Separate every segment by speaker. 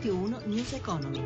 Speaker 1: Radio 1 News Economy.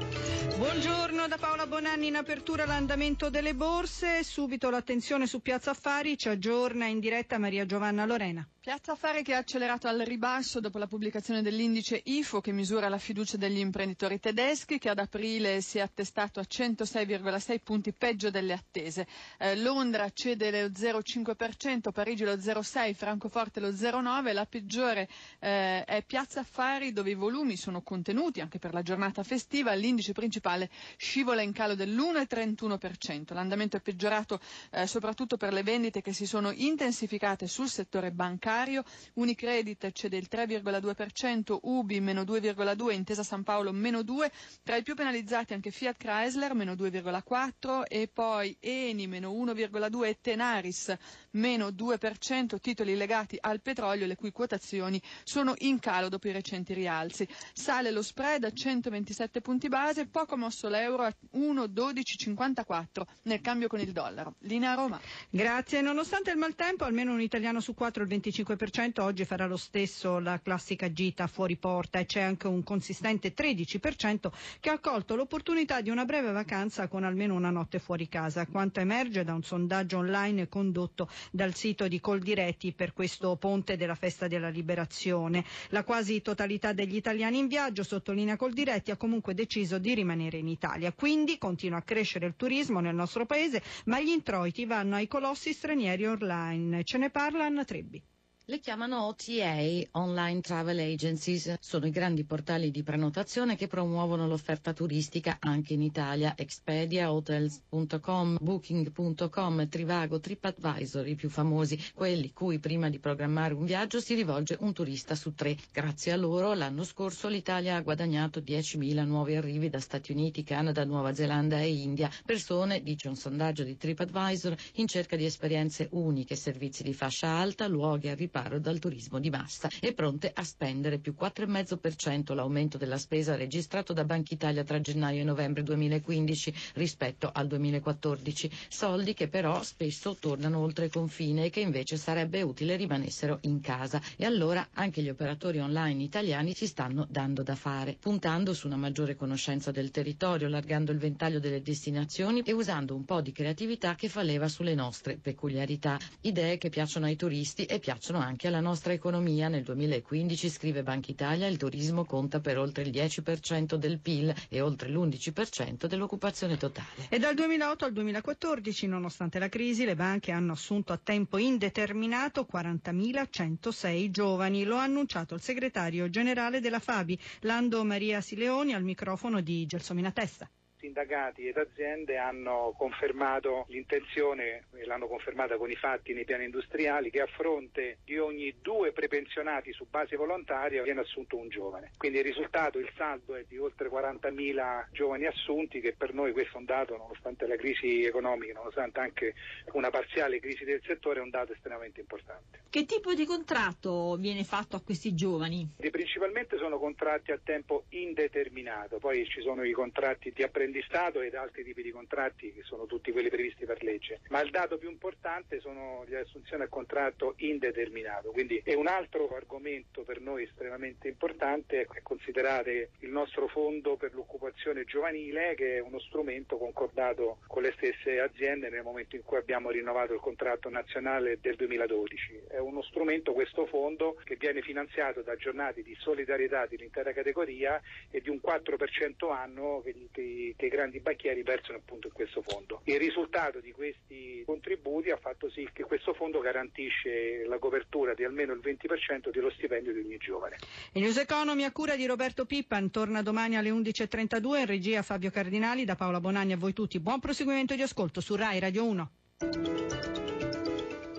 Speaker 2: Buongiorno da Paola Bonanni in apertura l'andamento delle borse, subito l'attenzione su Piazza Affari, ci aggiorna in diretta Maria Giovanna Lorena.
Speaker 3: Piazza Affari che ha accelerato al ribasso dopo la pubblicazione dell'indice IFO che misura la fiducia degli imprenditori tedeschi che ad aprile si è attestato a 106,6 punti peggio delle attese. Eh, Londra cede lo 0,5%, Parigi lo 0,6%, Francoforte lo 0,9%, la peggiore eh, è Piazza Affari dove i volumi sono contenuti anche per la giornata festiva, l'indice principale scivola in calo dell'1,31%. L'andamento è peggiorato eh, soprattutto per le vendite che si sono intensificate sul settore bancario bancario, Unicredit cede il 3,2%, Ubi meno 2,2%, Intesa San Paolo meno 2%, tra i più penalizzati anche Fiat Chrysler meno 2,4% e poi Eni meno 1,2% e Tenaris meno 2%, titoli legati al petrolio le cui quotazioni sono in calo dopo i recenti rialzi. Sale lo spread a 127 punti base, poco mosso l'euro a 1,1254 nel cambio con il dollaro. Linea Roma.
Speaker 2: Grazie. Nonostante il maltempo, almeno un italiano su quattro, il 25 25% oggi farà lo stesso la classica gita fuori porta e c'è anche un consistente 13% che ha colto l'opportunità di una breve vacanza con almeno una notte fuori casa, quanto emerge da un sondaggio online condotto dal sito di Coldiretti per questo ponte della festa della liberazione. La quasi totalità degli italiani in viaggio, sottolinea Coldiretti, ha comunque deciso di rimanere in Italia. Quindi continua a crescere il turismo nel nostro paese, ma gli introiti vanno ai colossi stranieri online. Ce ne parla Anna Trebbi.
Speaker 4: Le chiamano OTA, Online Travel Agencies. Sono i grandi portali di prenotazione che promuovono l'offerta turistica anche in Italia. Expedia, Hotels.com, Booking.com, Trivago, TripAdvisor, i più famosi, quelli cui prima di programmare un viaggio si rivolge un turista su tre. Grazie a loro l'anno scorso l'Italia ha guadagnato 10.000 nuovi arrivi da Stati Uniti, Canada, Nuova Zelanda e India. Persone, dice un sondaggio di TripAdvisor, in cerca di esperienze uniche, servizi di fascia alta, luoghi a riposo riparo dal turismo di massa. E pronte a spendere più 4,5% l'aumento della spesa registrato da Banca Italia tra gennaio e novembre 2015 rispetto al 2014, soldi che però spesso tornano oltre confine e che invece sarebbe utile rimanessero in casa. E allora anche gli operatori online italiani si stanno dando da fare, puntando su una maggiore conoscenza del territorio, allargando il ventaglio delle destinazioni e usando un po' di creatività che fa leva sulle nostre peculiarità, idee che piacciono ai turisti e piacciono anche alla nostra economia. Nel 2015, scrive Banca Italia, il turismo conta per oltre il 10% del PIL e oltre l'11% dell'occupazione totale.
Speaker 2: E dal 2008 al 2014, nonostante la crisi, le banche hanno assunto a tempo indeterminato 40.106 giovani. Lo ha annunciato il segretario generale della Fabi, Lando Maria Sileoni, al microfono di Gelsomina Testa
Speaker 5: sindacati ed aziende hanno confermato l'intenzione, e l'hanno confermata con i fatti nei piani industriali, che a fronte di ogni due prepensionati su base volontaria viene assunto un giovane. Quindi il risultato, il saldo è di oltre 40.000 giovani assunti, che per noi questo è un dato, nonostante la crisi economica, nonostante anche una parziale crisi del settore, è un dato estremamente importante.
Speaker 1: Che tipo di contratto viene fatto a questi giovani?
Speaker 5: E principalmente sono contratti a tempo indeterminato, poi ci sono i contratti di apprendistato ed altri tipi di contratti che sono tutti quelli previsti per legge. Ma il dato più importante sono le assunzioni a contratto indeterminato, quindi è un altro argomento per noi estremamente importante è considerare il nostro fondo per l'occupazione giovanile che è uno strumento concordato con le stesse aziende nel momento in cui abbiamo rinnovato il contratto nazionale del 2012. È uno strumento questo fondo che viene finanziato da giornate di solidarietà dell'intera categoria e di un 4% annuo che, che, che i grandi banchieri versano appunto in questo fondo. Il risultato di questi contributi ha fatto sì che questo fondo garantisce la copertura di almeno il 20% dello stipendio di ogni giovane.
Speaker 2: Il News Economy a cura di Roberto Pippan torna domani alle 11.32 in regia Fabio Cardinali da Paola Bonanni a voi tutti. Buon proseguimento di ascolto su RAI Radio 1.